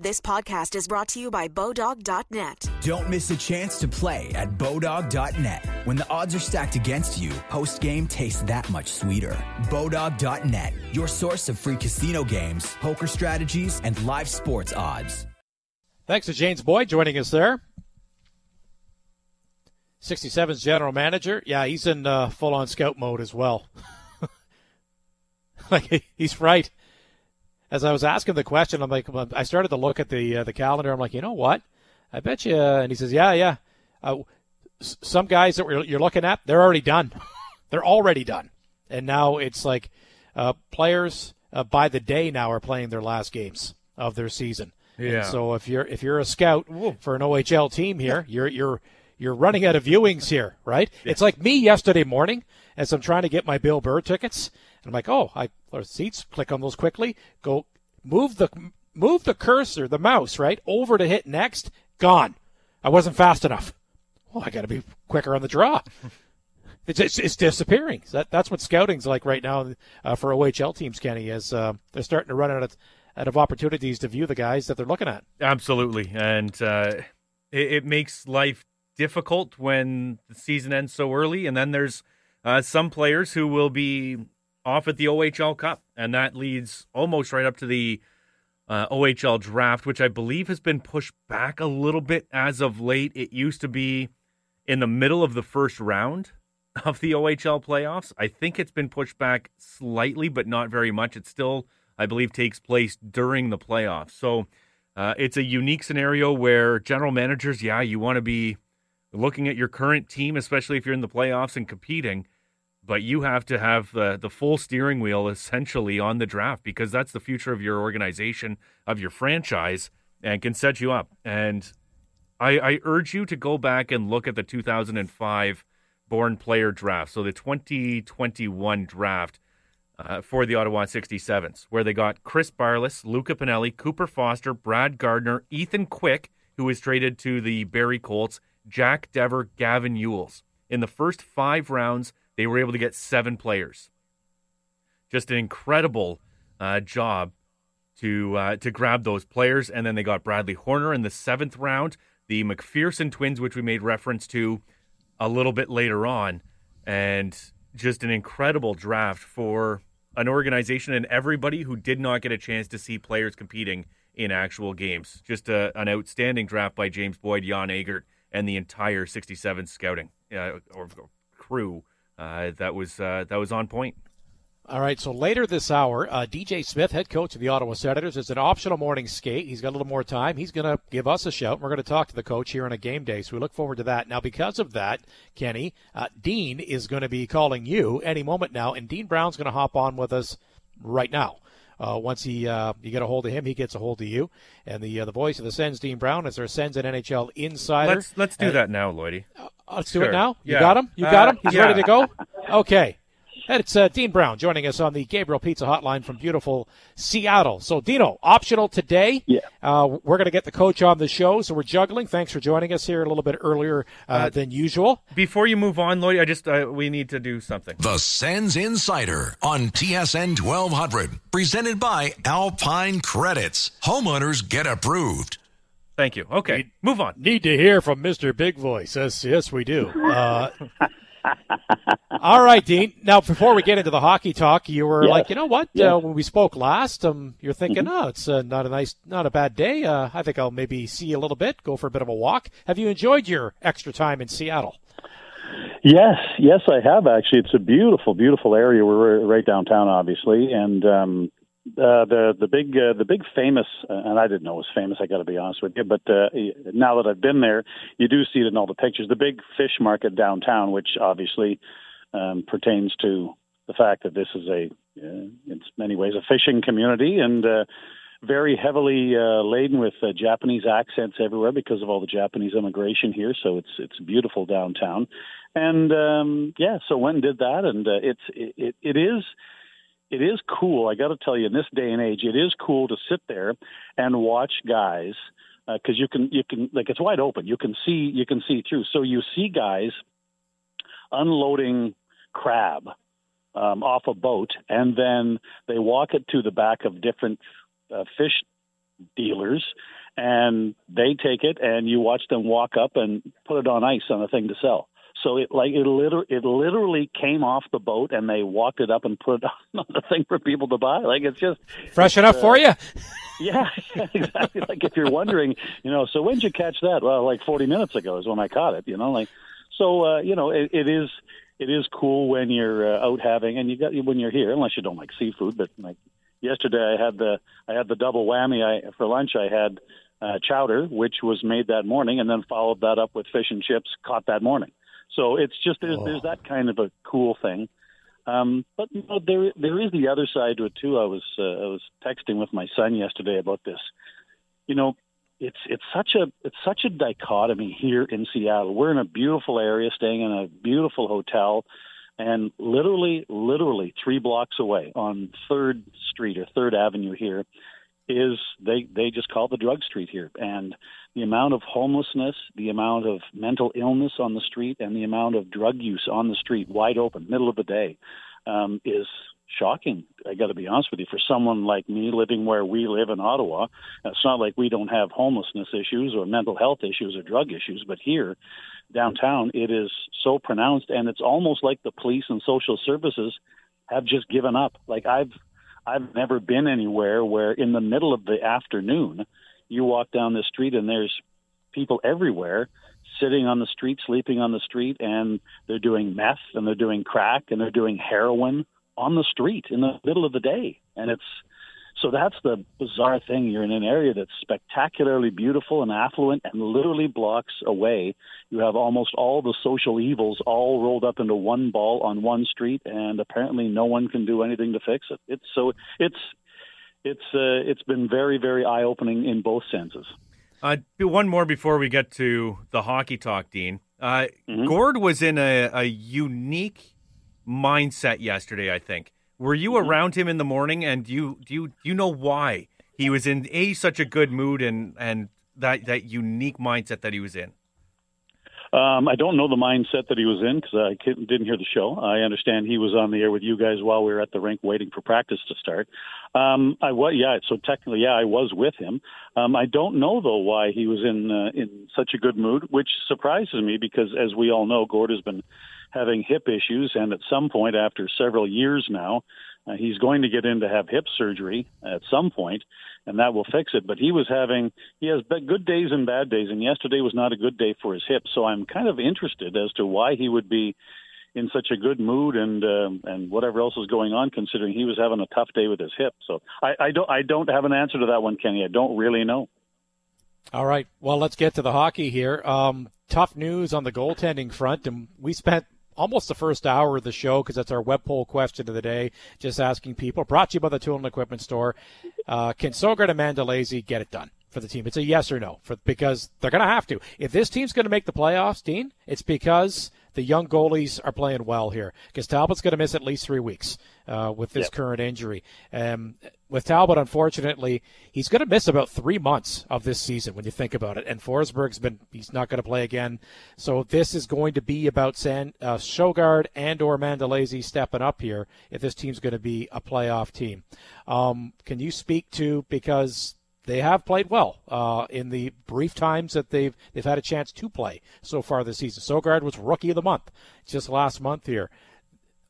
This podcast is brought to you by Bodog.net. Don't miss a chance to play at Bodog.net. When the odds are stacked against you, post game tastes that much sweeter. Bodog.net, your source of free casino games, poker strategies, and live sports odds. Thanks to James Boyd joining us there. 67's general manager. Yeah, he's in uh, full on scout mode as well. like, he's right as I was asking the question, I'm like, I started to look at the uh, the calendar. I'm like, you know what? I bet you. And he says, yeah, yeah. Uh, some guys that you're looking at, they're already done. they're already done. And now it's like uh, players uh, by the day now are playing their last games of their season. Yeah. And so if you're if you're a scout for an OHL team here, you're you're you're running out of viewings here, right? Yes. It's like me yesterday morning as I'm trying to get my Bill Burr tickets. And I'm like, oh, I or seats, click on those quickly, go move the move the cursor, the mouse, right, over to hit next, gone. I wasn't fast enough. Well, I got to be quicker on the draw. It's, it's, it's, disappearing. That, that's what scouting's like right now uh, for OHL teams, Kenny, as uh, they're starting to run out of, out of opportunities to view the guys that they're looking at. Absolutely. And uh, it, it, makes life difficult when the season ends so early. And then there's uh, some players who will be off at the OHL Cup, and that leads almost right up to the uh, OHL draft, which I believe has been pushed back a little bit as of late. It used to be in the middle of the first round of the OHL playoffs. I think it's been pushed back slightly, but not very much. It still, I believe, takes place during the playoffs. So uh, it's a unique scenario where general managers, yeah, you want to be looking at your current team, especially if you're in the playoffs and competing but you have to have the, the full steering wheel essentially on the draft because that's the future of your organization, of your franchise, and can set you up. And I, I urge you to go back and look at the 2005 born player draft. So the 2021 draft uh, for the Ottawa 67s, where they got Chris Barless, Luca Pinelli, Cooper Foster, Brad Gardner, Ethan Quick, who was traded to the Barrie Colts, Jack Dever, Gavin Ewells. In the first five rounds, they were able to get seven players. Just an incredible uh, job to uh, to grab those players, and then they got Bradley Horner in the seventh round, the McPherson twins, which we made reference to a little bit later on, and just an incredible draft for an organization and everybody who did not get a chance to see players competing in actual games. Just a, an outstanding draft by James Boyd, Jan Agert, and the entire 67 scouting uh, or crew uh, that was uh, that was on point. All right, so later this hour, uh, DJ Smith, head coach of the Ottawa Senators, is an optional morning skate. He's got a little more time. He's going to give us a shout. We're going to talk to the coach here on a game day, so we look forward to that. Now, because of that, Kenny, uh, Dean is going to be calling you any moment now, and Dean Brown's going to hop on with us right now. Uh, once he uh, you get a hold of him, he gets a hold of you. And the uh, the voice of the Sens, Dean Brown, is our Sens and NHL insider. Let's let's do that now, Lloydie. Uh, let's sure. do it now. You yeah. got him. You got him. He's yeah. ready to go. Okay. And it's uh, Dean Brown joining us on the Gabriel Pizza Hotline from beautiful Seattle. So, Dino, optional today. Yeah. Uh, we're going to get the coach on the show, so we're juggling. Thanks for joining us here a little bit earlier uh, uh than usual. Before you move on, Lloyd, I just uh, we need to do something. The Sens Insider on TSN 1200, presented by Alpine Credits. Homeowners get approved. Thank you. Okay, need, move on. Need to hear from Mr. Big Voice. Yes, yes, we do. All right, Dean. Now, before we get into the hockey talk, you were yes. like, you know what? Yes. Uh, when we spoke last, um, you're thinking, mm-hmm. oh, it's uh, not a nice, not a bad day. Uh, I think I'll maybe see you a little bit, go for a bit of a walk. Have you enjoyed your extra time in Seattle? Yes, yes, I have actually. It's a beautiful, beautiful area. We're right downtown, obviously, and um, uh, the the big uh, the big famous uh, and I didn't know it was famous. I got to be honest with you, but uh, now that I've been there, you do see it in all the pictures. The big fish market downtown, which obviously um, pertains to the fact that this is a uh, in many ways a fishing community and uh, very heavily uh, laden with uh, Japanese accents everywhere because of all the Japanese immigration here. So it's it's beautiful downtown, and um, yeah. So when did that, and uh, it's it, it is it is cool. I got to tell you, in this day and age, it is cool to sit there and watch guys because uh, you can you can like it's wide open. You can see you can see through. So you see guys unloading crab um, off a boat, and then they walk it to the back of different uh, fish dealers, and they take it, and you watch them walk up and put it on ice on a thing to sell. So it like it literally it literally came off the boat and they walked it up and put it on the thing for people to buy. Like it's just fresh enough uh, for you. Yeah, exactly. like if you're wondering, you know, so when did you catch that? Well, like 40 minutes ago is when I caught it. You know, like so. uh, You know, it, it is it is cool when you're uh, out having and you got when you're here, unless you don't like seafood. But like yesterday, I had the I had the double whammy. I for lunch I had uh, chowder, which was made that morning, and then followed that up with fish and chips caught that morning. So it's just there's, oh. there's that kind of a cool thing. Um, but you know, there there is the other side to it too. I was uh, I was texting with my son yesterday about this. You know, it's it's such a it's such a dichotomy here in Seattle. We're in a beautiful area, staying in a beautiful hotel, and literally literally three blocks away on Third Street or Third Avenue here is they they just call the drug street here. And the amount of homelessness the amount of mental illness on the street and the amount of drug use on the street wide open middle of the day um, is shocking. I got to be honest with you. For someone like me living where we live in ottawa it's not like we don't have homelessness issues or mental health issues or drug issues but here downtown it is so pronounced and it's almost like the police and social services have just given up. Like i've I've never been anywhere where in the middle of the afternoon you walk down the street and there's people everywhere sitting on the street, sleeping on the street, and they're doing meth and they're doing crack and they're doing heroin on the street in the middle of the day. And it's so that's the bizarre thing. You're in an area that's spectacularly beautiful and affluent, and literally blocks away, you have almost all the social evils all rolled up into one ball on one street, and apparently no one can do anything to fix it. It's so it's it's uh, it's been very very eye opening in both senses. Uh, one more before we get to the hockey talk, Dean. Uh, mm-hmm. Gord was in a, a unique mindset yesterday. I think were you mm-hmm. around him in the morning, and do you do you do you know why he was in a such a good mood and and that that unique mindset that he was in? Um, I don't know the mindset that he was in because I didn't hear the show. I understand he was on the air with you guys while we were at the rink waiting for practice to start. Um, I was, yeah. So technically, yeah, I was with him. Um, I don't know though why he was in uh, in such a good mood, which surprises me because, as we all know, Gord has been having hip issues, and at some point, after several years now, uh, he's going to get in to have hip surgery at some point, and that will fix it. But he was having he has good days and bad days, and yesterday was not a good day for his hip. So I'm kind of interested as to why he would be in such a good mood and uh, and whatever else is going on, considering he was having a tough day with his hip. So I, I don't I don't have an answer to that one, Kenny. I don't really know. All right. Well, let's get to the hockey here. Um, tough news on the goaltending front, and we spent almost the first hour of the show because that's our web poll question of the day. Just asking people, brought to you by the Tool and Equipment Store, uh, can Sogaard and Mandolese get it done for the team? It's a yes or no for because they're going to have to. If this team's going to make the playoffs, Dean, it's because the young goalies are playing well here because Talbot's going to miss at least three weeks uh, with this yep. current injury. Um, with Talbot, unfortunately, he's going to miss about three months of this season when you think about it. And Forsberg's been he's not going to play again. So this is going to be about San uh, Sogaard and or Mandolese stepping up here if this team's going to be a playoff team. Um, can you speak to because they have played well uh, in the brief times that they've they've had a chance to play so far this season. Sogaard was rookie of the month just last month here.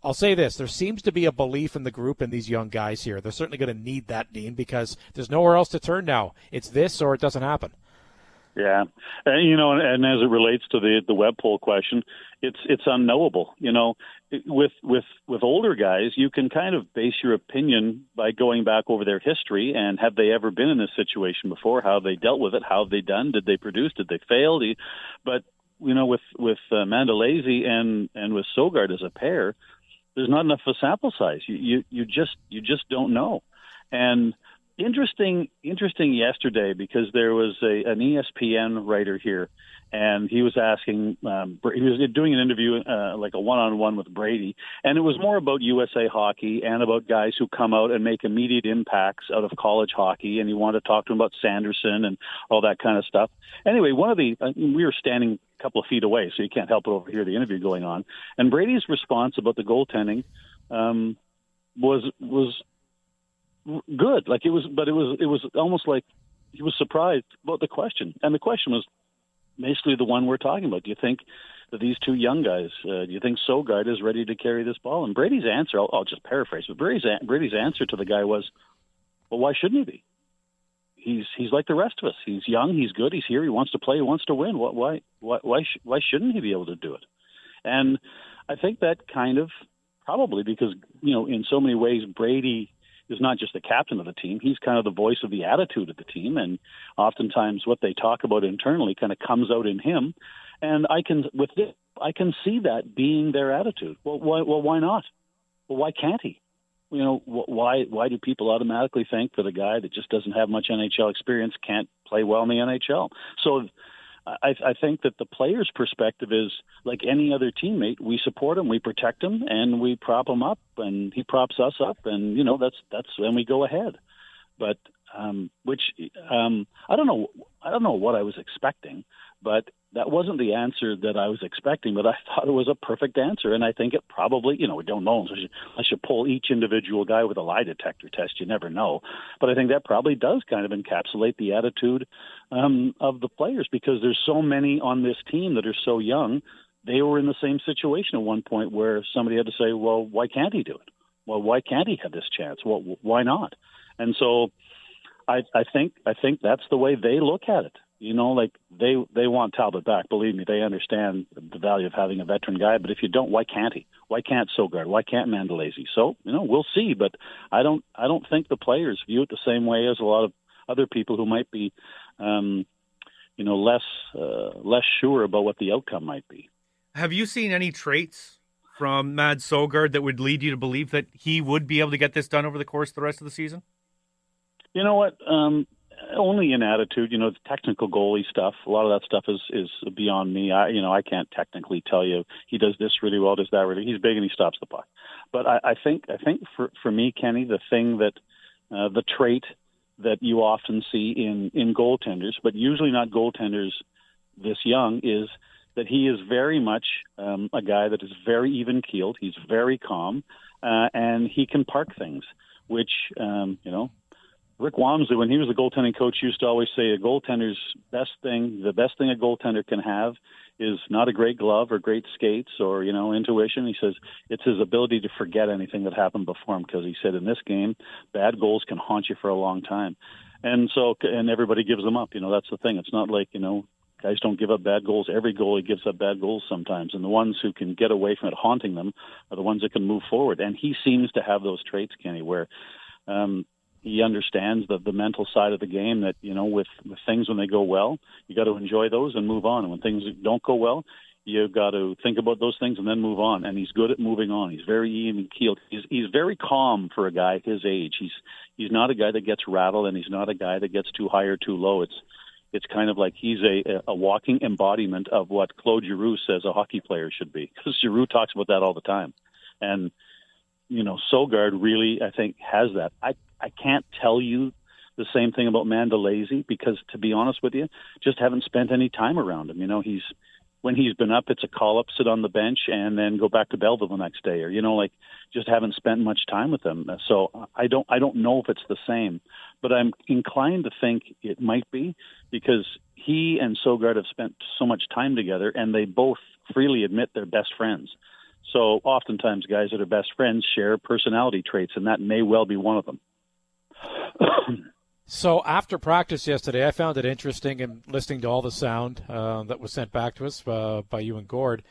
I'll say this: there seems to be a belief in the group and these young guys here. They're certainly going to need that, Dean, because there's nowhere else to turn now. It's this or it doesn't happen. Yeah, and you know, and, as it relates to the the web poll question, it's it's unknowable. You know, with with with older guys, you can kind of base your opinion by going back over their history and have they ever been in this situation before? How they dealt with it? How have they done? Did they produce? Did they fail? But you know, with with uh, Mandolese and and with Sogaard as a pair, there's not enough of a sample size. You you, you just you just don't know, and interesting interesting yesterday because there was a an ESPN writer here and he was asking um, he was doing an interview uh, like a one-on-one with Brady and it was more about USA hockey and about guys who come out and make immediate impacts out of college hockey and he wanted to talk to him about Sanderson and all that kind of stuff. Anyway one of the uh, we were standing a couple of feet away so you can't help but overhear the interview going on and Brady's response about the goaltending um, was was good. Like it was, but it was it was almost like he was surprised about the question, and the question was basically the one we're talking about. Do you think that these two young guys, uh, do you think Sogaard is ready to carry this ball? And Brady's answer, I'll, I'll just paraphrase, but Brady's, Brady's answer to the guy was, well, why shouldn't he be? He's he's like the rest of us. He's young. He's good. He's here. He wants to play. He wants to win. What, why why why sh- why shouldn't he be able to do it? And I think that kind of probably because you know in so many ways Brady is not just the captain of the team. He's kind of the voice of the attitude of the team, and oftentimes what they talk about internally kind of comes out in him. And I can with this, I can see that being their attitude. Well, why? Well, why not? Well, why can't he? You know, why? Why do people automatically think that a guy that just doesn't have much NHL experience can't play well in the NHL? So I, I think that the player's perspective is like any other teammate. We support him, we protect him, and we prop him up, and he props us up, and you know that's that's when we go ahead. But um, which um, I don't know, I don't know what I was expecting, but that wasn't the answer that I was expecting, but I thought it was a perfect answer. And I think it probably, you know, we don't know unless you, unless you pull each individual guy with a lie detector test. You never know. But I think that probably does kind of encapsulate the attitude um, of the players because there's so many on this team that are so young. They were in the same situation at one point where somebody had to say, well, why can't he do it? Well, why can't he have this chance? Well, why not? And so I, I think I think that's the way they look at it. You know, like they they want Talbot back. Believe me, they understand the value of having a veteran guy. But if you don't, why can't he? Why can't Sogaard? Why can't Mandolese? So you know, we'll see. But I don't I don't think the players view it the same way as a lot of other people who might be, um, you know, less uh, less sure about what the outcome might be. Have you seen any traits from Mads Sogaard that would lead you to believe that he would be able to get this done over the course of the rest of the season? You know what? Um, only in attitude. You know, the technical goalie stuff. A lot of that stuff is is beyond me. I you know I can't technically tell you he does this really well, does that really. He's big and he stops the puck. But I, I think I think for for me, Kenny, the thing that uh, the trait that you often see in in goaltenders, but usually not goaltenders this young, is that he is very much um, a guy that is very even keeled. He's very calm, uh, and he can park things, which um, you know Rick Wamsley, when he was the goaltending coach, used to always say a goaltender's best thing, the best thing a goaltender can have is not a great glove or great skates or, you know, intuition. He says it's his ability to forget anything that happened before him because he said in this game, bad goals can haunt you for a long time. And so, and everybody gives them up. You know, that's the thing. It's not like, you know, guys don't give up bad goals. Every goalie gives up bad goals sometimes, and the ones who can get away from it haunting them are the ones that can move forward. And he seems to have those traits, Kenny, where um, he understands the the mental side of the game that you know with, with things when they go well you got to enjoy those and move on. And when things don't go well you've got to think about those things and then move on. And he's good at moving on. He's very even keeled. He's he's very calm for a guy his age. He's he's not a guy that gets rattled and he's not a guy that gets too high or too low. It's it's kind of like he's a a walking embodiment of what Claude Giroux says a hockey player should be because Giroux talks about that all the time. And you know Sogaard really I think has that. I I can't tell you the same thing about Mandolese because, to be honest with you, just haven't spent any time around him. You know, he's when he's been up, it's a call up, sit on the bench, and then go back to Belleville the next day, or you know, like just haven't spent much time with him. So I don't, I don't know if it's the same, but I'm inclined to think it might be because he and Sogaard have spent so much time together, and they both freely admit they're best friends. So oftentimes, guys that are best friends share personality traits, and that may well be one of them so after practice yesterday, I found it interesting in listening to all the sound uh, that was sent back to us uh, by you and Gord.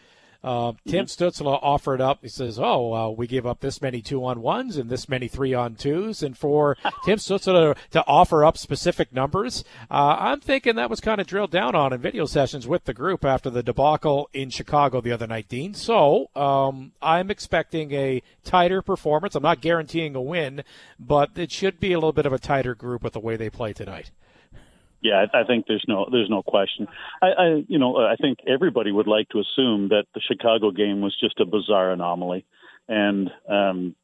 Uh, Tim mm-hmm. Stützle offered up. He says, "Oh, uh, we gave up this many two on ones and this many three on twos, and for Tim Stützle to, to, offer up specific numbers, uh, I'm thinking that was kind of drilled down on in video sessions with the group after the debacle in Chicago the other night, Dean. So um, I'm expecting a tighter performance. I'm not guaranteeing a win, but it should be a little bit of a tighter group with the way they play tonight." Yeah, I, I think there's no there's no question. I, I you know I think everybody would like to assume that the Chicago game was just a bizarre anomaly, and um,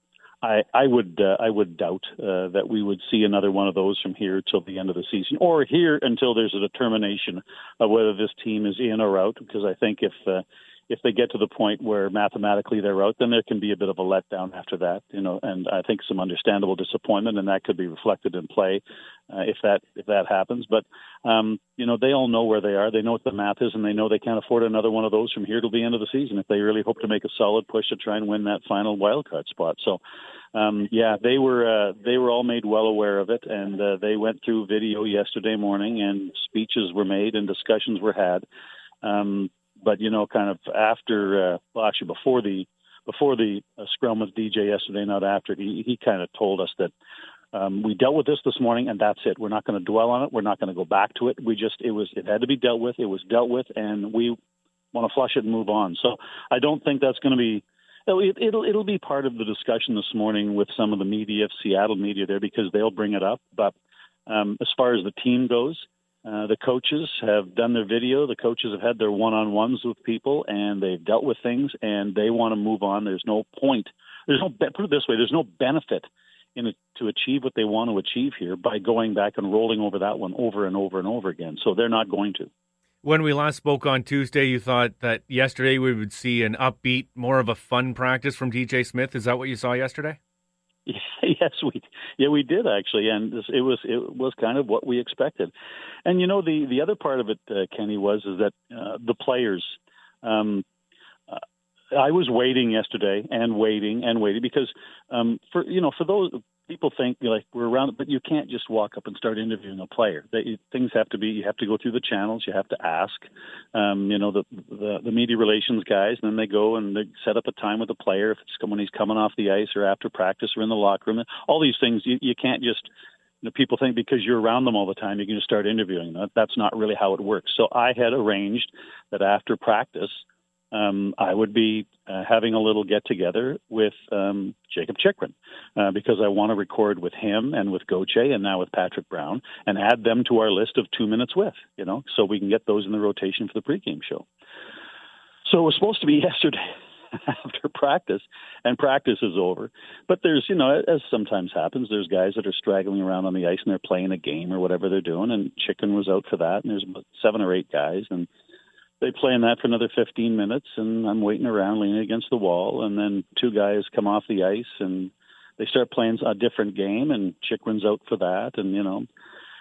I I would uh, I would doubt uh, that we would see another one of those from here till the end of the season, or here until there's a determination of whether this team is in or out. Because I think if uh, if they get to the point where mathematically they're out, then there can be a bit of a letdown after that, you know, and I think some understandable disappointment, and that could be reflected in play uh, if that if that happens. But um, you know, they all know where they are. They know what the math is, and they know they can't afford another one of those from here till the end of the season if they really hope to make a solid push to try and win that final wild card spot. So. Um, yeah, they were uh, they were all made well aware of it, and uh, they went through video yesterday morning, and speeches were made and discussions were had. Um, but you know, kind of after, uh, well, actually before the before the uh, scrum with DJ yesterday, not after, he he kind of told us that um, we dealt with this this morning, and that's it. We're not going to dwell on it. We're not going to go back to it. We just it was it had to be dealt with. It was dealt with, and we want to flush it and move on. So I don't think that's going to be. It, it'll it'll be part of the discussion this morning with some of the media, Seattle media there, because they'll bring it up. But um, as far as the team goes, uh, the coaches have done their video. The coaches have had their one-on-ones with people, and they've dealt with things, and they want to move on. There's no point. There's no put it this way. There's no benefit in to achieve what they want to achieve here by going back and rolling over that one over and over and over again. So they're not going to. When we last spoke on Tuesday, you thought that yesterday we would see an upbeat, more of a fun practice from DJ Smith. Is that what you saw yesterday? yes, we yeah we did actually, and it was it was kind of what we expected. And you know the the other part of it, uh, Kenny, was is that uh, the players. Um, uh, I was waiting yesterday and waiting and waiting because um, for you know for those people think like we're around, but you can't just walk up and start interviewing a player. They, things have to be you have to go through the channels. You have to ask, um, you know, the, the the media relations guys, and then they go and they set up a time with the player if it's when he's coming off the ice or after practice or in the locker room. All these things you, you can't just. You know, people think because you're around them all the time, you can just start interviewing. That, that's not really how it works. So I had arranged that after practice, um, I would be uh, having a little get together with um, Jakob Chychrun uh, because I want to record with him and with Gauthier and now with Patrick Brown and add them to our list of two minutes with, you know, so we can get those in the rotation for the pregame show. So it was supposed to be yesterday after practice, and practice is over. But there's, you know, as sometimes happens, there's guys that are straggling around on the ice and they're playing a game or whatever they're doing, and Chychrun was out for that, and there's seven or eight guys, and they play in that for another 15 minutes, and I'm waiting around, leaning against the wall, and then two guys come off the ice and they start playing a different game, and Chychrun's out for that, and you know.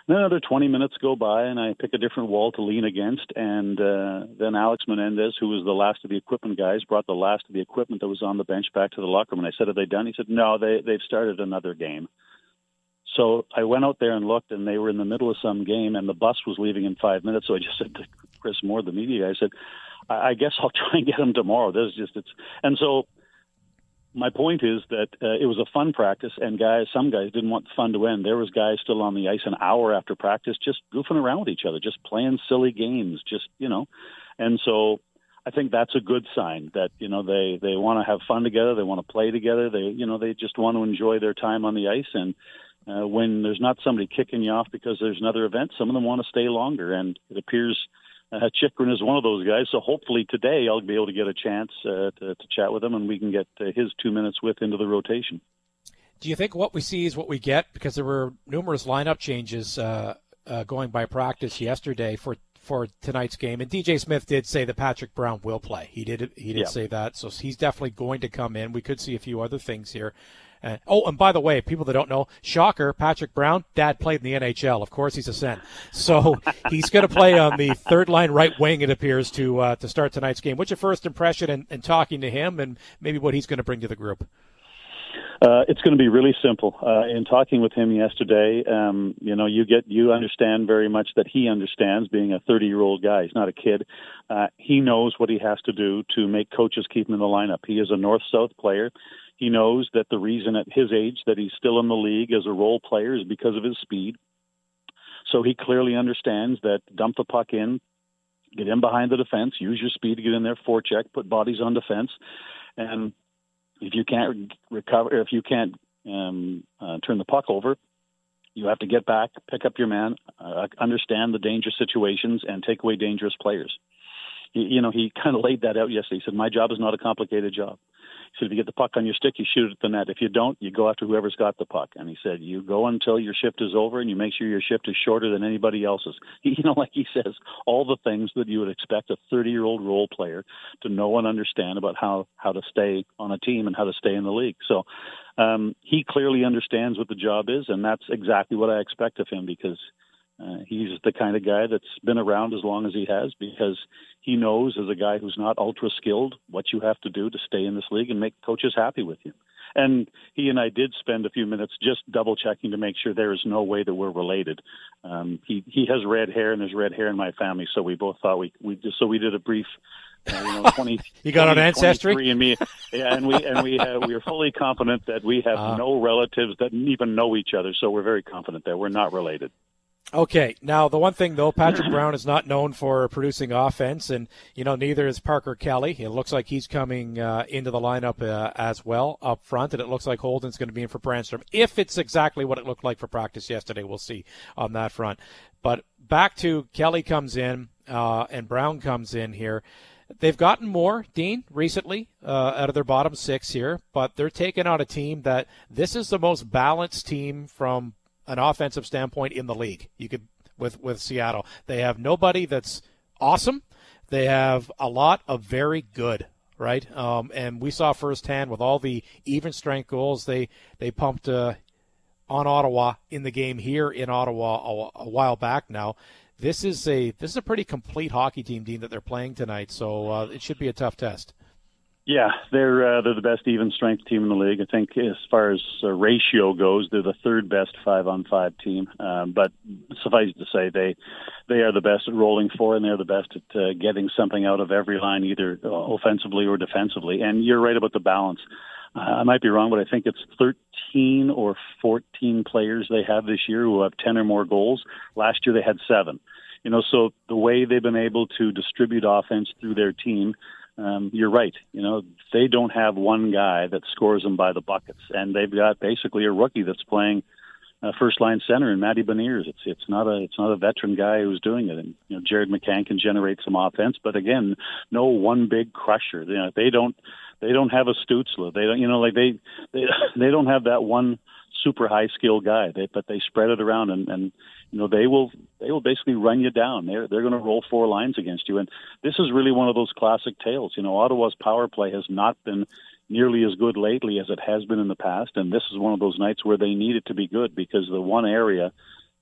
Then another 20 minutes go by, and I pick a different wall to lean against, and uh, then Alex Menendez, who was the last of the equipment guys, brought the last of the equipment that was on the bench back to the locker room. And I said, "Are they done?" He said, "No, they they've started another game." So I went out there and looked, and they were in the middle of some game, and the bus was leaving in five minutes. So I just said Chris Moore, the media guy, said, I, I guess I'll try and get him tomorrow. This is just it's, and so my point is that uh, it was a fun practice, and guys, some guys didn't want the fun to end. There was guys still on the ice an hour after practice, just goofing around with each other, just playing silly games, just you know, and so. I think that's a good sign that you know they they want to have fun together, they want to play together, they you know they just want to enjoy their time on the ice, and uh, when there's not somebody kicking you off because there's another event, some of them want to stay longer, and it appears uh, Chychrun is one of those guys. So hopefully today I'll be able to get a chance uh, to, to chat with him, and we can get uh, his two minutes with into the rotation. Do you think what we see is what we get? Because there were numerous lineup changes uh, uh, going by practice yesterday for for tonight's game, and DJ Smith did say that Patrick Brown will play. He did he did yeah. say that, so he's definitely going to come in. We could see a few other things here. Uh, oh, and by the way, people that don't know, shocker, Patrick Brown, dad played in the NHL. Of course, he's a Sen. So he's going to play on the third line right wing, it appears, to uh, to start tonight's game. What's your first impression in, in talking to him and maybe what he's going to bring to the group? Uh, it's going to be really simple. Uh, in talking with him yesterday, um, you know, you get you understand very much that he understands being a 30 year old guy. He's not a kid. Uh, he knows what he has to do to make coaches keep him in the lineup. He is a north south player. He knows that the reason at his age that he's still in the league as a role player is because of his speed. So he clearly understands that dump the puck in, get in behind the defense, use your speed to get in there, forecheck, put bodies on defense, and if you can't recover, if you can't um, uh, turn the puck over, you have to get back, pick up your man, uh, understand the dangerous situations, and take away dangerous players. You know, he kind of laid that out yesterday. He said, "My job is not a complicated job." He said, if you get the puck on your stick, you shoot it at the net. If you don't, you go after whoever's got the puck. And he said, you go until your shift is over, and you make sure your shift is shorter than anybody else's. You know, like he says, all the things that you would expect a 30-year-old role player to know and understand about how how to stay on a team and how to stay in the league. So um, he clearly understands what the job is, and that's exactly what I expect of him because uh, he's the kind of guy that's been around as long as he has because he knows, as a guy who's not ultra skilled, what you have to do to stay in this league and make coaches happy with you. And he and I did spend a few minutes just double checking to make sure there is no way that we're related. Um, he he has red hair and there's red hair in my family, so we both thought we we just so we did a brief uh, you know, 20, you got 20, an ancestry, and me, yeah, and we and we have, we are fully confident that we have uh, no relatives that even know each other. So we're very confident that we're not related. Okay, now the one thing though, Patrick Brown is not known for producing offense, and you know neither is Parker Kelly. It looks like he's coming uh, into the lineup uh, as well up front, and it looks like Holden's going to be in for Brannstrom. If it's exactly what it looked like for practice yesterday, we'll see on that front. But back to Kelly comes in uh, and Brown comes in here. They've gotten more, Dean, recently uh, out of their bottom six here, but they're taking on a team that this is the most balanced team from an offensive standpoint in the league. You could with with Seattle. They have nobody that's awesome. They have a lot of very good, right? Um, and we saw firsthand with all the even strength goals they they pumped uh, on Ottawa in the game here in Ottawa a, a, while back now. This is a this is a pretty complete hockey team, Dean, that they're playing tonight. So uh, it should be a tough test. Yeah, they're uh, they're the best even strength team in the league. I think as far as uh, ratio goes, they're the third best five on five team. Um, but suffice to say, they they are the best at rolling for, and they're the best at uh, getting something out of every line, either uh, offensively or defensively. And you're right about the balance. Uh, I might be wrong, but I think it's 13 or 14 players they have this year who have 10 or more goals. Last year they had seven. You know, so the way they've been able to distribute offense through their team um, you're right. You know, they don't have one guy that scores them by the buckets, and they've got basically a rookie that's playing uh, first line center in Matty Beniers. It's it's not a it's not a veteran guy who's doing it. And you know, Jared McCann can generate some offense, but again, no one big crusher. You know, they don't they don't have a Stützle. They don't you know like they they they don't have that one super high skill guy. They, but they spread it around, and, and you know they will they will basically run you down. They're they're going to roll four lines against you, and this is really one of those classic tales. You know, Ottawa's power play has not been nearly as good lately as it has been in the past, and this is one of those nights where they need it to be good because the one area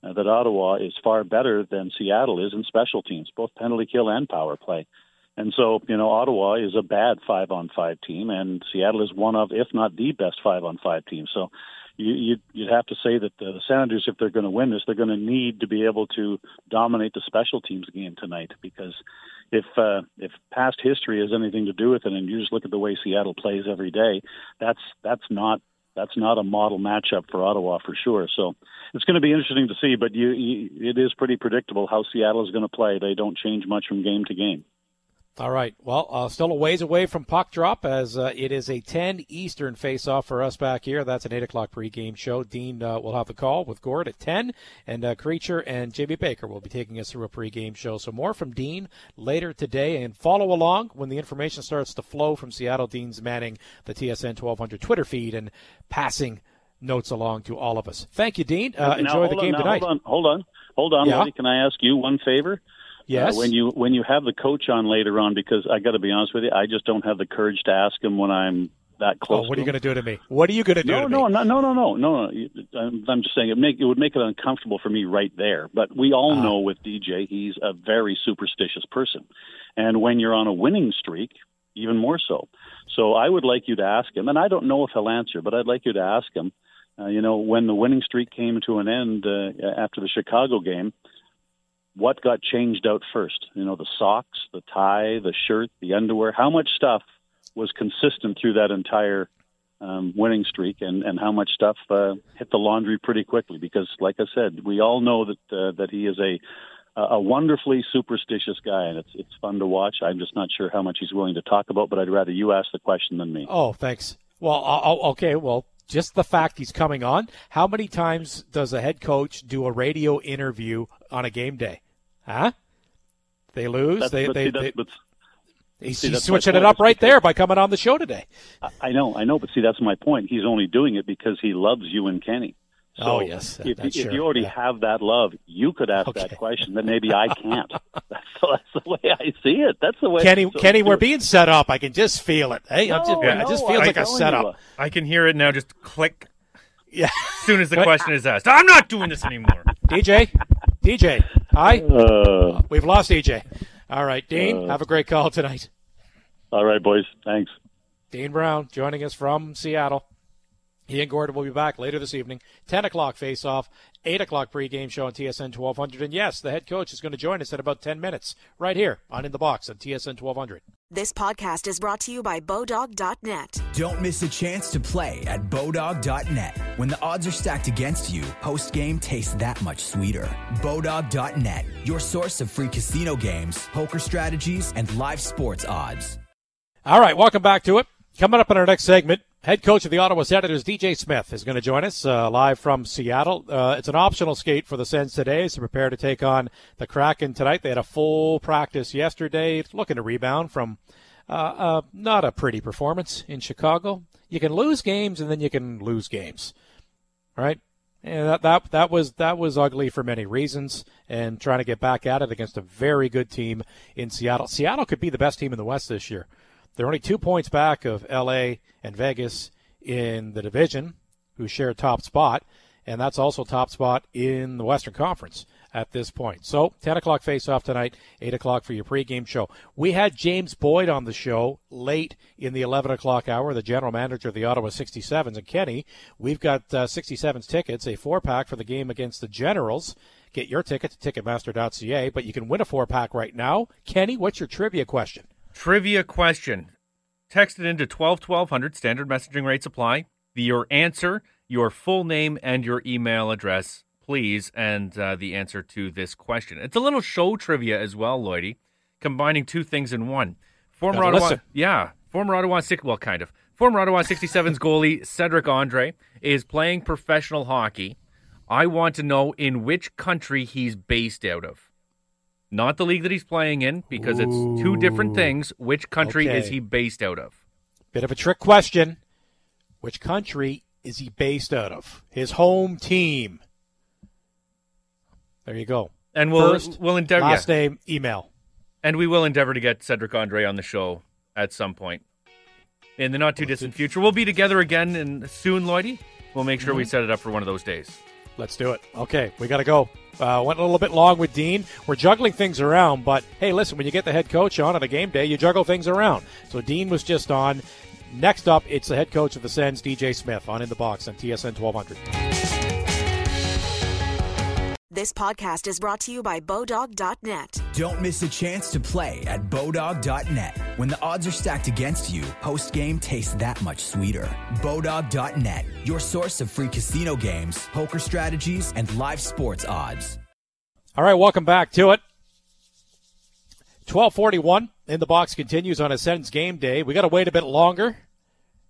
uh, that Ottawa is far better than Seattle is in special teams, both penalty kill and power play. And so, you know, Ottawa is a bad five on five team, and Seattle is one of, if not the best five on five team. So you, you'd, you'd have to say that the, the Senators, if they're going to win this, they're going to need to be able to dominate the special teams game tonight. Because if uh, if past history has anything to do with it, and you just look at the way Seattle plays every day, that's that's not that's not a model matchup for Ottawa for sure. So it's going to be interesting to see. But you, you it is pretty predictable how Seattle is going to play. They don't change much from game to game. All right. Well, uh, still a ways away from puck drop as uh, it is a 10 Eastern face-off for us back here. That's an 8 o'clock pregame show. Dean uh, will have the call with Gord at 10, and uh, Creature and Jamie Baker will be taking us through a pregame show. So more from Dean later today, and follow along when the information starts to flow from Seattle. Dean's manning the TSN 1200 Twitter feed and passing notes along to all of us. Thank you, Dean. Uh, enjoy the game on, tonight. Hold on, hold on, hold on, yeah. Can I ask you one favor? Yes. Uh, when you when you have the coach on later on, because I got to be honest with you, I just don't have the courage to ask him when I'm that oh, close. Oh, what are you going to do to me? What are you going to do? No, no, no, no, no, no, no, no. I'm just saying it make it would make it uncomfortable for me right there. But we all uh, know with DJ, he's a very superstitious person, and when you're on a winning streak, even more so. So I would like you to ask him, and I don't know if he'll answer, but I'd like you to ask him. Uh, you know, when the winning streak came to an end uh, after the Chicago game, what got changed out first? You know, the socks, the tie, the shirt, the underwear. How much stuff was consistent through that entire um, winning streak, and and how much stuff uh, hit the laundry pretty quickly? Because, like I said, we all know that uh, that he is a a wonderfully superstitious guy, and it's it's fun to watch. I'm just not sure how much he's willing to talk about, but I'd rather you ask the question than me. Oh, thanks. Well, I'll, okay. Well, just the fact he's coming on. How many times does a head coach do a radio interview on a game day? Huh? They lose. That's, they, but they, see, they, but, He's, See, he's switching it up right there by coming on the show today. I know, I know, but see, that's my point. He's only doing it because he loves you and Kenny. So Oh, yes, If, if sure, you already yeah. have that love, you could ask Okay. that question. That maybe I can't. that's, that's the way I see it. That's the way. Kenny, so- Kenny, we're so- being set up. I can just feel it. Hey, I'm just, No, it just no, feels I'm like a setup. you. I can hear it now. Just click Yeah. as soon as the question is asked. I'm not doing this anymore. DJ, DJ, hi. Uh, We've lost DJ. All right, Dean, Uh. have a great call tonight. all right, boys. Thanks. Dean Brown joining us from Seattle. He and Gordon will be back later this evening. 10 o'clock face off, 8 o'clock pregame show on TSN 1200. And yes, the head coach is going to join us in about 10 minutes right here on In the Box on TSN 1200. This podcast is brought to you by Bodog.net. Don't miss a chance to play at Bodog.net. When the odds are stacked against you, post game tastes that much sweeter. Bodog.net, your source of free casino games, poker strategies, and live sports odds. All right, welcome back to it. Coming up in our next segment, head coach of the Ottawa Senators, DJ Smith, is going to join us uh, live from Seattle. Uh, it's an optional skate for the Sens today to prepare to take on the Kraken tonight. They had a full practice yesterday, looking to rebound from uh, uh, not a pretty performance in Chicago. You can lose games and then you can lose games. right? And that, that that was that was ugly for many reasons, and trying to get back at it against a very good team in Seattle. Seattle could be the best team in the West this year. They're only two points back of L.A. and Vegas in the division, who share top spot, and that's also top spot in the Western Conference at this point. So, 10 o'clock face-off tonight, 8 o'clock for your pregame show. We had James Boyd on the show late in the 11 o'clock hour, the general manager of the Ottawa 67s. And Kenny, we've got uh, 67s tickets, a four-pack for the game against the Generals. Get your ticket to Ticketmaster.ca, but you can win a four-pack right now. Kenny, what's your trivia question? Trivia question. Text it into 12 1200. Standard messaging rates apply. The, your answer, your full name, and your email address, please, and uh, the answer to this question. It's a little show trivia as well, Lloydie, combining two things in one. Former Ottawa, listen. yeah, former Ottawa six, well, kind of. Former Ottawa 67's goalie Cedric Andre is playing professional hockey. I want to know in which country he's based out of. Not the league that he's playing in, because it's two different things. Which country is he based out of? Bit of a trick question. Which country is he based out of? His home team. There you go. And we'll First, we'll endeavor Last yeah. name, email. and we will endeavor to get Cedric Andre on the show at some point in the not too distant future. We'll be together again and soon, Lloydie. We'll make sure we mm-hmm. set it up for one of those days. Let's do it. Okay, we got to go. Uh, went a little bit long with Dean. We're juggling things around, but hey, listen, when you get the head coach on on a game day, you juggle things around. So Dean was just on. Next up, it's the head coach of the Sens, DJ Smith, on In the Box on TSN 1200. This podcast is brought to you by Bodog.net. Don't miss a chance to play at Bodog.net. When the odds are stacked against you, post game tastes that much sweeter. Bodog.net, your source of free casino games, poker strategies, and live sports odds. All right, welcome back to it. 1241 in the box continues on a Sens game day. We got to wait a bit longer.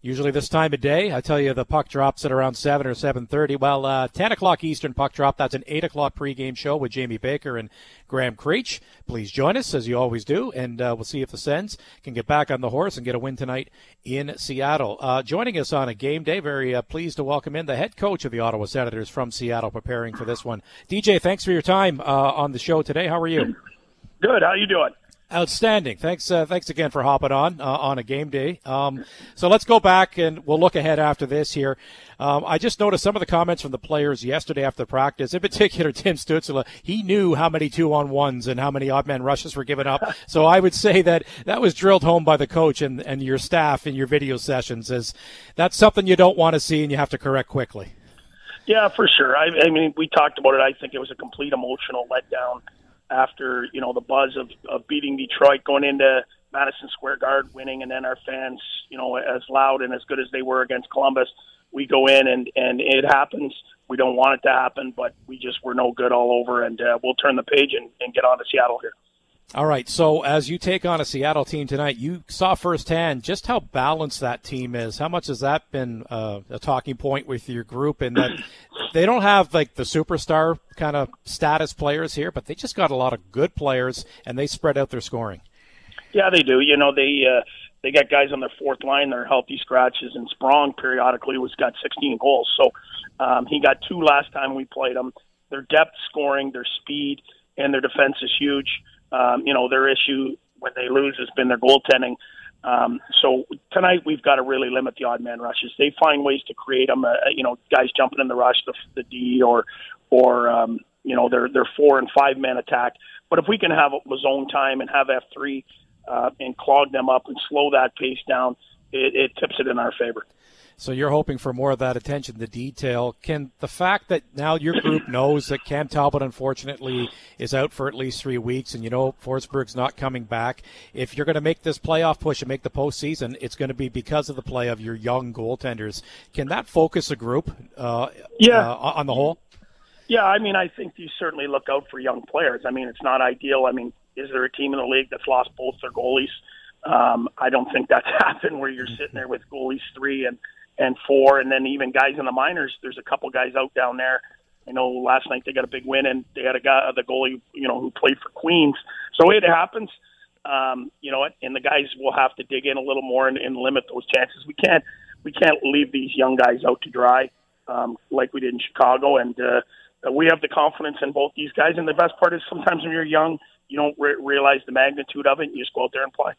Usually this time of day, I tell you the puck drops at around 7 or 7.30. Well, uh, 10 o'clock Eastern puck drop. That's an 8 o'clock pregame show with Jamie Baker and Graham Creech. Please join us, as you always do, and uh, we'll see if the Sens can get back on the horse and get a win tonight in Seattle. Uh, joining us on a game day, very uh, pleased to welcome in the head coach of the Ottawa Senators from Seattle, preparing for this one. DJ, thanks for your time uh, on the show today. How are you? Good. How are you doing? Outstanding. Thanks. Uh, thanks again for hopping on uh, on a game day. Um, so let's go back and we'll look ahead after this here. Um, I just noticed some of the comments from the players yesterday after practice. In particular, Tim Stützle. He knew how many two on ones and how many odd man rushes were given up. So I would say that that was drilled home by the coach and, and your staff in your video sessions. As that's something you don't want to see and you have to correct quickly. Yeah, for sure. I, I mean, we talked about it. I think it was a complete emotional letdown after you know the buzz of, of beating Detroit, going into Madison Square Garden, winning, and then our fans, you know, as loud and as good as they were against Columbus, we go in and and it happens. We don't want it to happen, but we just were no good all over, and uh, we'll turn the page and, and get on to Seattle here. All right. So as you take on a Seattle team tonight, you saw firsthand just how balanced that team is. How much has that been uh, a talking point with your group? And that they don't have like the superstar kind of status players here, but they just got a lot of good players, and they spread out their scoring. Yeah, they do. You know, they uh, they got guys on their fourth line. They're healthy scratches, and Sprong periodically was got 16 goals. So um, he got two last time we played him. Their depth scoring, their speed, and their defense is huge. Um, you know, their issue when they lose has been their goaltending. Um, so tonight we've got to really limit the odd man rushes. They find ways to create them. Uh, you know, guys jumping in the rush, the, the D, or or um, you know their their four and five man attack. But if we can have a zone time and have F three uh, and clog them up and slow that pace down, it, it tips it in our favor. So you're hoping for more of that attention to detail. Can the fact that now your group knows that Cam Talbot unfortunately is out for at least three weeks, and you know Forsberg's not coming back, if you're going to make this playoff push and make the postseason, it's going to be because of the play of your young goaltenders. Can that focus a group? Uh, yeah. Uh, on the whole. Yeah, I mean, I think you certainly look out for young players. I mean, it's not ideal. I mean, is there a team in the league that's lost both their goalies? Um, I don't think that's happened where you're sitting there with goalies three and and four, and then even guys in the minors. There's a couple guys out down there. I know last night they got a big win, and they had a guy, the goalie, you know, who played for Queens. So it happens. Um, you know, and the guys will have to dig in a little more and, and limit those chances. We can't we can't leave these young guys out to dry um, like we did in Chicago, and uh, we have the confidence in both these guys. And the best part is sometimes when you're young, you don't re- realize the magnitude of it, and you just go out there and play.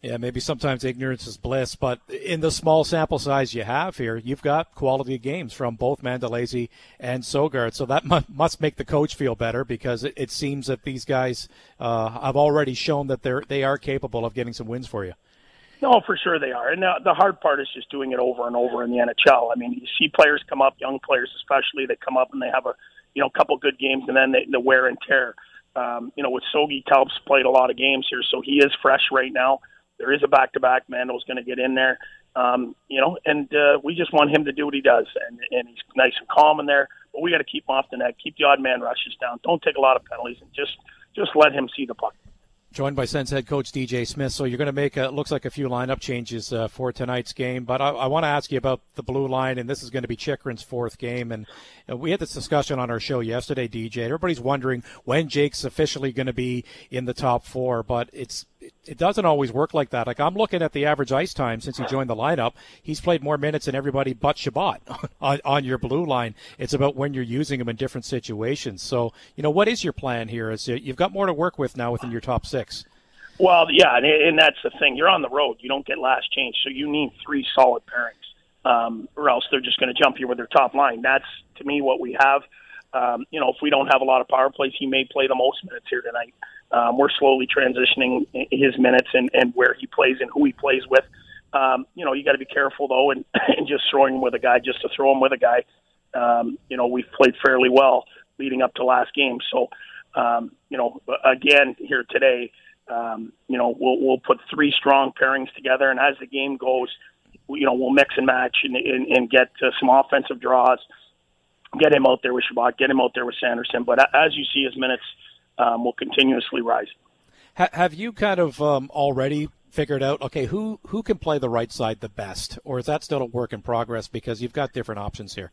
Yeah, maybe sometimes ignorance is bliss, but in the small sample size you have here, you've got quality games from both Mandolese and Sogaard. So that must make the coach feel better because it, seems that these guys uh, have already shown that they're they are capable of getting some wins for you. No, for sure they are. And the, hard part is just doing it over and over in the NHL. I mean, you see players come up, young players especially, they come up and they have a you know, couple good games, and then the, the wear and tear. Um, you know, with Sogi, Talb's played a lot of games here, so he is fresh right now. There is a back-to-back. Mando's going to get in there, um, you know, and uh, we just want him to do what he does, and, and he's nice and calm in there. But we got to keep him off the net, keep the odd man rushes down. Don't take a lot of penalties, and just just let him see the puck joined by Sens head coach DJ Smith. So you're going to make a, looks like a few lineup changes uh, for tonight's game. But I, I want to ask you about the blue line, and this is going to be Chychrun's fourth game. And uh, we had this discussion on our show yesterday, DJ. Everybody's wondering when Jake's officially going to be in the top four, but it's it doesn't always work like that. Like I'm looking at the average ice time since he joined the lineup. He's played more minutes than everybody but Chabot on, on your blue line. It's about when you're using him in different situations. So, you know, what is your plan here? Is you've got more to work with now within your top six. Well, yeah, and, and that's the thing. You're on the road. You don't get last change, so you need three solid pairings, um, or else they're just going to jump you with their top line. That's to me what we have. Um, you know, if we don't have a lot of power plays, he may play the most minutes here tonight. Um, we're slowly transitioning his minutes and, and where he plays and who he plays with. Um, you know, you got to be careful though, and, and just throwing him with a guy just to throw him with a guy. Um, you know, we've played fairly well leading up to last game. So, um, you know, again here today, um, you know, we'll we'll put three strong pairings together, and as the game goes, you know, we'll mix and match and, and, and get uh, some offensive draws. Get him out there with Chabot, get him out there with Sanderson. But as you see his minutes um, will continuously rise. have you kind of um, already figured out okay who who can play the right side the best, or is that still a work in progress because you've got different options here?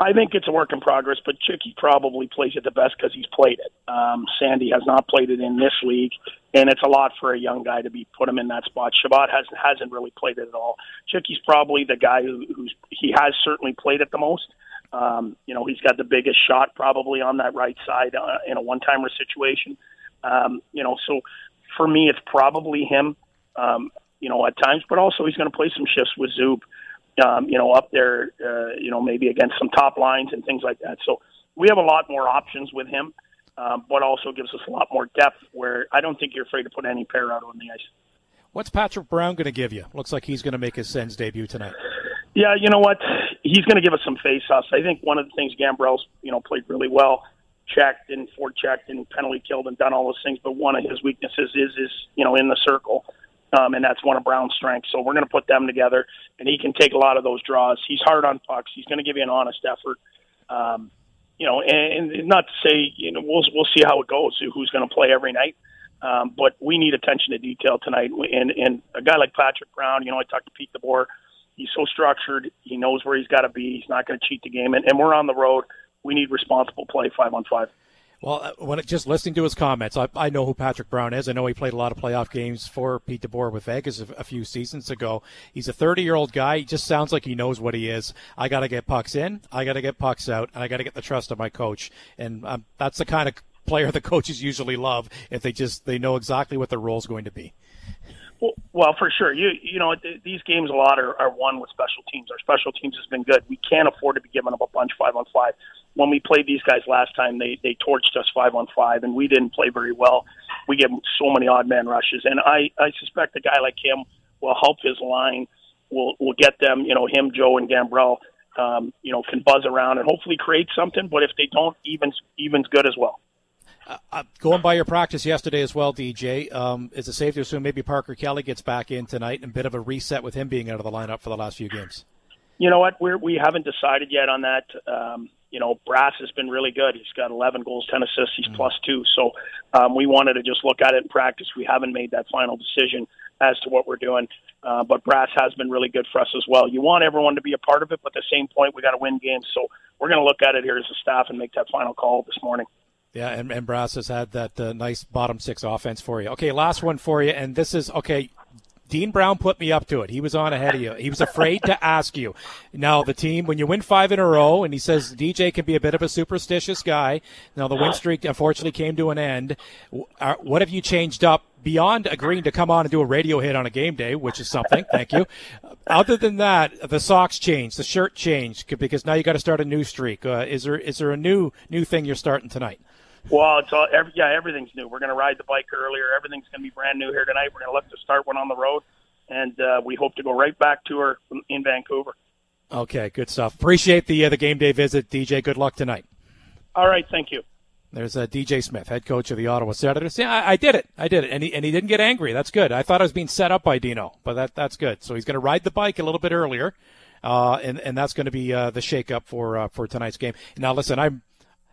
I think it's a work in progress, but Chicky probably plays it the best because he's played it. Um, Sandy has not played it in this league, and it's a lot for a young guy to be put him in that spot. Chabot hasn't hasn't really played it at all. Chicky's probably the guy who, who's he has certainly played it the most. Um, you know, he's got the biggest shot probably on that right side uh, in a one-timer situation. Um, you know, so for me, it's probably him. Um, you know, at times, but also he's going to play some shifts with Zub. Um, you know, up there, uh, you know, maybe against some top lines and things like that. So we have a lot more options with him, um, but also gives us a lot more depth. Where I don't think you're afraid to put any pair out on the ice. What's Patrick Brown going to give you? Looks like he's going to make his Sens debut tonight. Yeah, you know what? He's going to give us some face-offs. I think one of the things Gambrell's, you know, played really well, checked and forechecked and penalty killed and done all those things. But one of his weaknesses is, is you know, in the circle, um, and that's one of Brown's strengths. So we're going to put them together, and he can take a lot of those draws. He's hard on pucks. He's going to give you an honest effort. Um, you know, and, and not to say, you know, we'll we'll see how it goes. Who's going to play every night? Um, but we need attention to detail tonight. And and a guy like Patrick Brown, you know, I talked to Pete DeBoer He's so structured. He knows where he's got to be. He's not going to cheat the game. And, and we're on the road. We need responsible play five on five. Well, uh, when it, just listening to his comments, I, I know who Patrick Brown is. I know he played a lot of playoff games for Pete DeBoer with Vegas a, a few seasons ago. He's a 30 year old guy. He just sounds like he knows what he is. I got to get pucks in, I got to get pucks out, and I got to get the trust of my coach. And um, that's the kind of player the coaches usually love if they just they know exactly what their role is going to be. Well, for sure. You you know th- these games a lot are, are won with special teams. Our special teams has been good. We can't afford to be giving up a bunch five on five. When we played these guys last time, they they torched us five on five, and we didn't play very well. We give them so many odd man rushes, and I I suspect a guy like him will help his line. Will will get them. You know him, Joe, and Gambrell. Um, you know can buzz around and hopefully create something. But if they don't, evens evens good as well. Uh, going by your practice yesterday as well, DJ, um, is it safe to assume maybe Parker Kelly gets back in tonight and a bit of a reset with him being out of the lineup for the last few games? You know what? We're, we haven't decided yet on that. Um, you know, Brass has been really good. He's got 11 goals, 10 assists. He's mm-hmm. plus two. So um, we wanted to just look at it in practice. We haven't made that final decision as to what we're doing. Uh, but Brass has been really good for us as well. You want everyone to be a part of it, but at the same point, we got to win games. So we're going to look at it here as a staff and make that final call this morning. Yeah, and, and Brass has had that uh, nice bottom six offense for you. Okay, last one for you, and this is okay. Dean Brown put me up to it. He was on ahead of you. He was afraid to ask you. Now the team, when you win five in a row, and he says DJ can be a bit of a superstitious guy. Now the win streak unfortunately came to an end. Uh, what have you changed up beyond agreeing to come on and do a radio hit on a game day, which is something? Thank you. Other than that, the socks changed, the shirt changed because now you got to start a new streak. Uh, is there is there a new new thing you're starting tonight? Well, it's all every, yeah, everything's new. We're going to ride the bike earlier. Everything's going to be brand new here tonight. We're going to look to start one on the road, and uh, we hope to go right back to her in Vancouver. Okay, good stuff. Appreciate the uh, the game day visit, DJ. Good luck tonight. All right, thank you. There's uh, DJ Smith, head coach of the Ottawa Senators. Yeah, I, I, did it. I did it, and he and he didn't get angry. That's good. I thought I was being set up by Dino, but that that's good. So he's going to ride the bike a little bit earlier, uh, and and that's going to be uh, the shakeup for uh, for tonight's game. Now, listen, I'm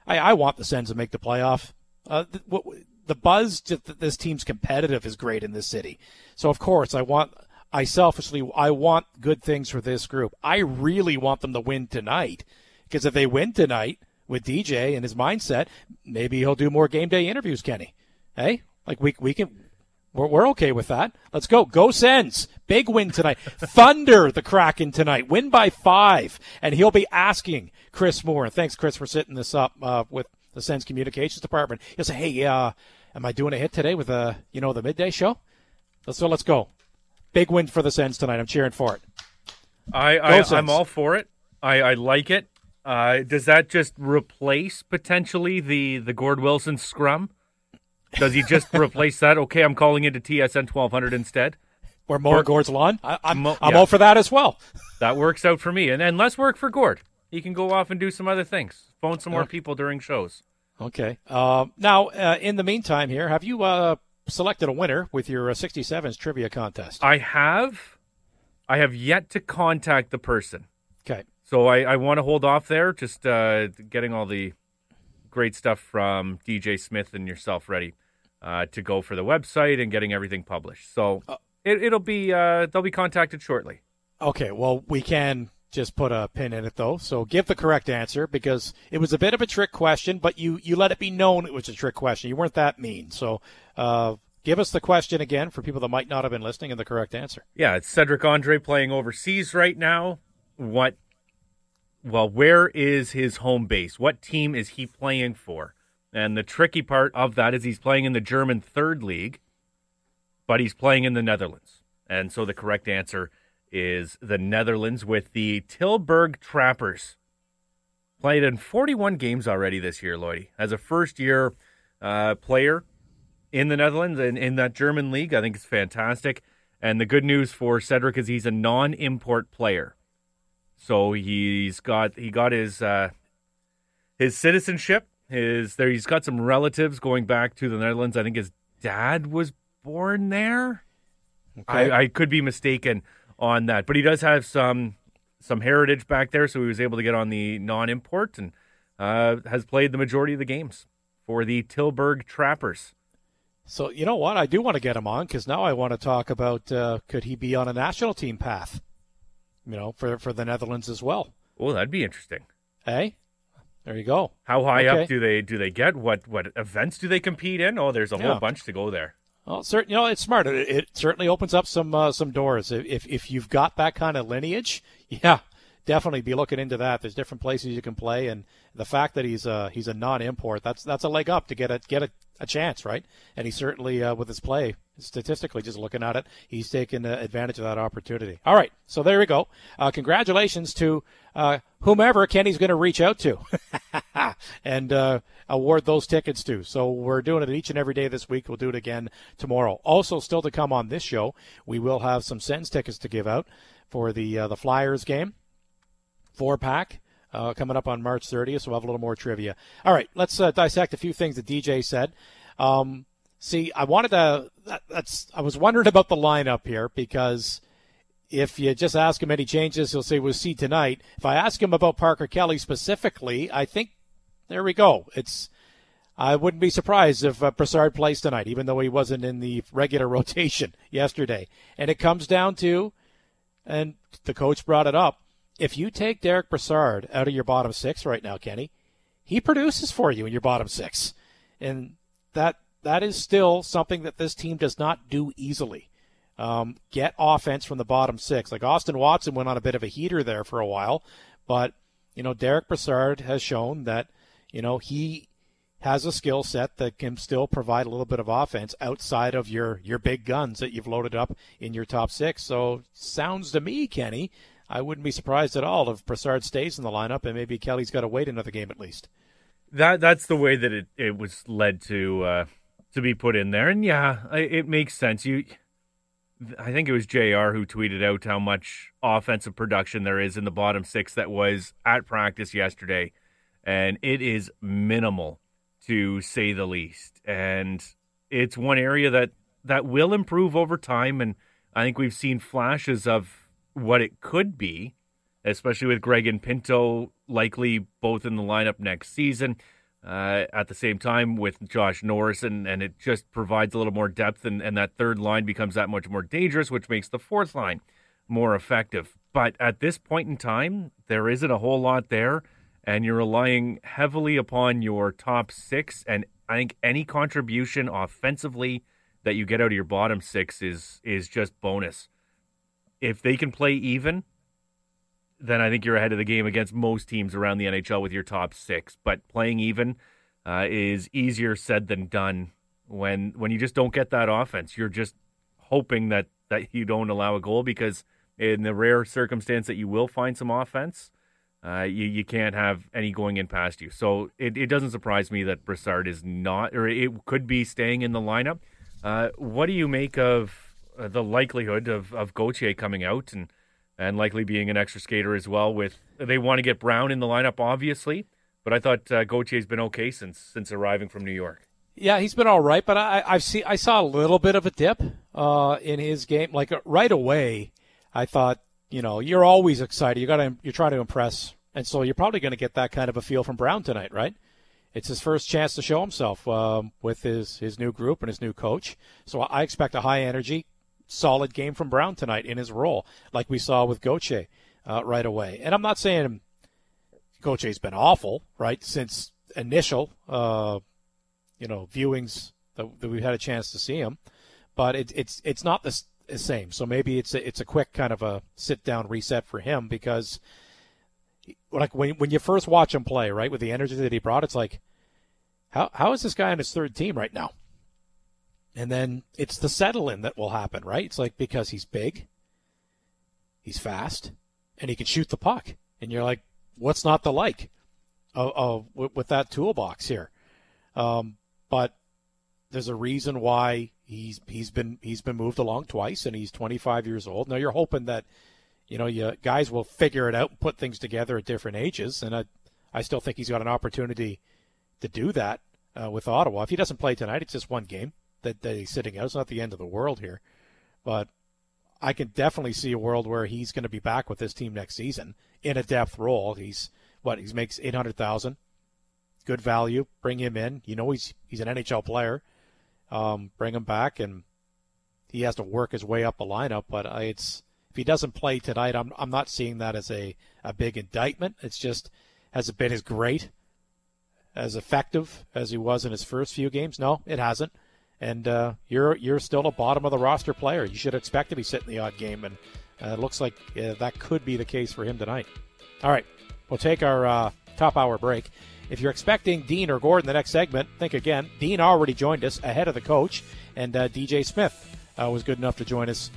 I, I want the Sens to make the playoff. Uh, the, what, the buzz that this team's competitive is great in this city. So of course I want I selfishly I want good things for this group. I really want them to win tonight because if they win tonight with DJ and his mindset, maybe he'll do more game day interviews. Kenny, hey, like we we can. We're, we're okay with that. Let's go. Go Sens. Big win tonight. Thunder the Kraken tonight. Win by five. And he'll be asking Chris Moore. And thanks, Chris, for setting this up uh, with the Sens communications department. He'll say, "Hey, uh, am I doing a hit today with uh, you know the midday show?" So let's go. Big win for the Sens tonight. I'm cheering for it. I, I am all for it. I, I like it. Uh, does that just replace potentially the the Gord Wilson scrum? Does he just replace that? Okay, I'm calling into TSN 1200 instead. Or more or, Gord's lawn. I, am I'm, I'm yeah. all for that as well. That works out for me, and and less work for Gord. He can go off and do some other things. Phone some more people during shows. Okay. Uh, now, uh, in the meantime, here, have you uh, selected a winner with your 67s uh, trivia contest? I have. I have yet to contact the person. Okay. So I, I want to hold off there, just uh, getting all the great stuff from DJ Smith and yourself ready uh, to go for the website and getting everything published. So it, will be uh, they'll be contacted shortly. Okay. Well, we can just put a pin in it though. So give the correct answer because it was a bit of a trick question, but you you let it be known it was a trick question. You weren't that mean. So uh, give us the question again for people that might not have been listening and the correct answer. Yeah, it's Cedric Andre playing overseas right now. What? Well, where is his home base? What team is he playing for? And the tricky part of that is he's playing in the German third league, but he's playing in the Netherlands. And so the correct answer is the Netherlands with the Tilburg Trappers. Played in 41 games already this year, Lloydie. As a first year uh, player in the Netherlands and in that German league, I think it's fantastic. And the good news for Cedric is he's a non import player. So he's got he got his uh, his citizenship. His there he's got some relatives going back to the Netherlands. I think his dad was born there. Okay. I, I could be mistaken on that. But he does have some some heritage back there, so he was able to get on the non-import and uh, has played the majority of the games for the Tilburg Trappers. So you know what? I do want to get him on because now I want to talk about uh, could he be on a national team path? You know, for for the Netherlands as well. Well, that'd be interesting. Hey, There you go. How high Okay. up do they do they get? What what events do they compete in? Oh, there's a Yeah. whole bunch to go there. Well, certain, you know, it's smart. It, it certainly opens up some uh, some doors. If if you've got that kind of lineage, yeah, definitely be looking into that. There's different places you can play, and the fact that he's a he's a non-import, that's that's a leg up to get a get a, a chance, right? And he certainly uh, with his play, statistically, just looking at it, he's taken uh, advantage of that opportunity. All right, so there we go. Uh, congratulations to uh, whomever Kenny's going to reach out to. and uh, award those tickets to. So we're doing it each and every day this week. We'll do it again tomorrow. Also, still to come on this show, we will have some Sens tickets to give out for the uh, the Flyers game, four pack. Uh, coming up on March 30th, so we'll have a little more trivia. All right, let's uh, dissect a few things that DJ said. Um, see, I wanted to. That, that's. I was wondering about the lineup here because if you just ask him any changes, he'll say we'll see tonight. If I ask him about Parker Kelly specifically, I think there we go. It's I wouldn't be surprised if uh, Brassard plays tonight, even though he wasn't in the regular rotation yesterday. And it comes down to, and the coach brought it up. If you take Derek Brassard out of your bottom six right now, Kenny, he produces for you in your bottom six, and that that is still something that this team does not do easily. Um, get offense from the bottom six. Like Austin Watson went on a bit of a heater there for a while, but you know Derek Brassard has shown that you know he has a skill set that can still provide a little bit of offense outside of your your big guns that you've loaded up in your top six. So sounds to me, Kenny, I wouldn't be surprised at all if Brassard stays in the lineup and maybe Kelly's got to wait another game at least. That that's the way that it, it was led to uh, to be put in there, and yeah, it makes sense. You, I think it was Jr. who tweeted out how much offensive production there is in the bottom six that was at practice yesterday, and it is minimal to say the least. And it's one area that that will improve over time, and I think we've seen flashes of what it could be especially with Greig and Pinto likely both in the lineup next season. Uh, at the same time with Josh Norris, and, and it just provides a little more depth, and, and that third line becomes that much more dangerous, which makes the fourth line more effective. But at this point in time, there isn't a whole lot there, and you're relying heavily upon your top six. And I think any contribution offensively that you get out of your bottom six is is just bonus. If they can play even, then I think you're ahead of the game against most teams around the NHL with your top six. But playing even uh, is easier said than done when when you just don't get that offense. You're just hoping that that you don't allow a goal because in the rare circumstance that you will find some offense, uh, you you can't have any going in past you. So it, it doesn't surprise me that Brassard is not, or it could be staying in the lineup. Uh, what do you make of uh, the likelihood of of Gauthier coming out and? and likely being an extra skater as well. With they want to get Brown in the lineup, obviously, but I thought uh, Gauthier's been okay since since arriving from New York. Yeah, he's been all right, but I, I've seen I saw a little bit of a dip uh, in his game. Like uh, right away, I thought, you know, you're always excited. You got to you're trying to impress, and so you're probably going to get that kind of a feel from Brown tonight, right? It's his first chance to show himself um, with his his new group and his new coach. So I expect a high energy, solid game from Brown tonight in his role, like we saw with Goche uh, right away. And I'm not saying Goche's been awful, right, since initial, uh, you know, viewings that, that we've had a chance to see him, but it, it's it's not the, same. So maybe it's a, it's a quick kind of a sit down reset for him because, like when when you first watch him play, right, with the energy that he brought, it's like, how how is this guy on his third team right now? And then it's the settle in that will happen, right? It's like because he's big, he's fast, and he can shoot the puck. And you're like, what's not the like of, of, with, that toolbox here? Um, but there's a reason why he's he's been he's been moved along twice, and he's 25 years old. Now you're hoping that you know you guys will figure it out and put things together at different ages, and I I still think he's got an opportunity to do that uh, with Ottawa. If he doesn't play tonight, it's just one game that, that he's sitting out. It's not the end of the world here, but I can definitely see a world where he's going to be back with this team next season in a depth role. He's what he makes eight hundred thousand, good value. Bring him in. You know he's he's an NHL player. Um, bring him back, and he has to work his way up the lineup. But it's if he doesn't play tonight, I'm I'm not seeing that as a a big indictment. It's just has it been as great as effective as he was in his first few games? No, it hasn't. And uh, you're you're still a bottom of the roster player. You should expect to be sitting the odd game, and uh, it looks like uh, that could be the case for him tonight. All right, we'll take our uh, top hour break. If you're expecting Dean or Gordon the next segment, think again. Dean already joined us ahead of the coach, and uh, DJ Smith uh, was good enough to join us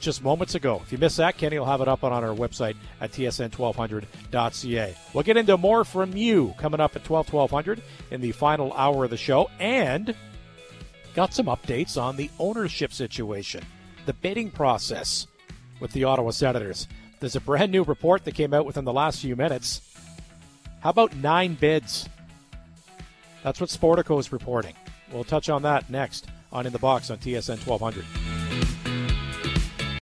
just moments ago. If you missed that, Kenny will have it up on our website at tsn1200.ca. We'll get into more from you coming up at 12 1200 in the final hour of the show, and got some updates on the ownership situation, the bidding process with the Ottawa Senators. There's a brand new report that came out within the last few minutes. How about nine bids? That's what Sportico is reporting. We'll touch on that next on In the Box on TSN 1200.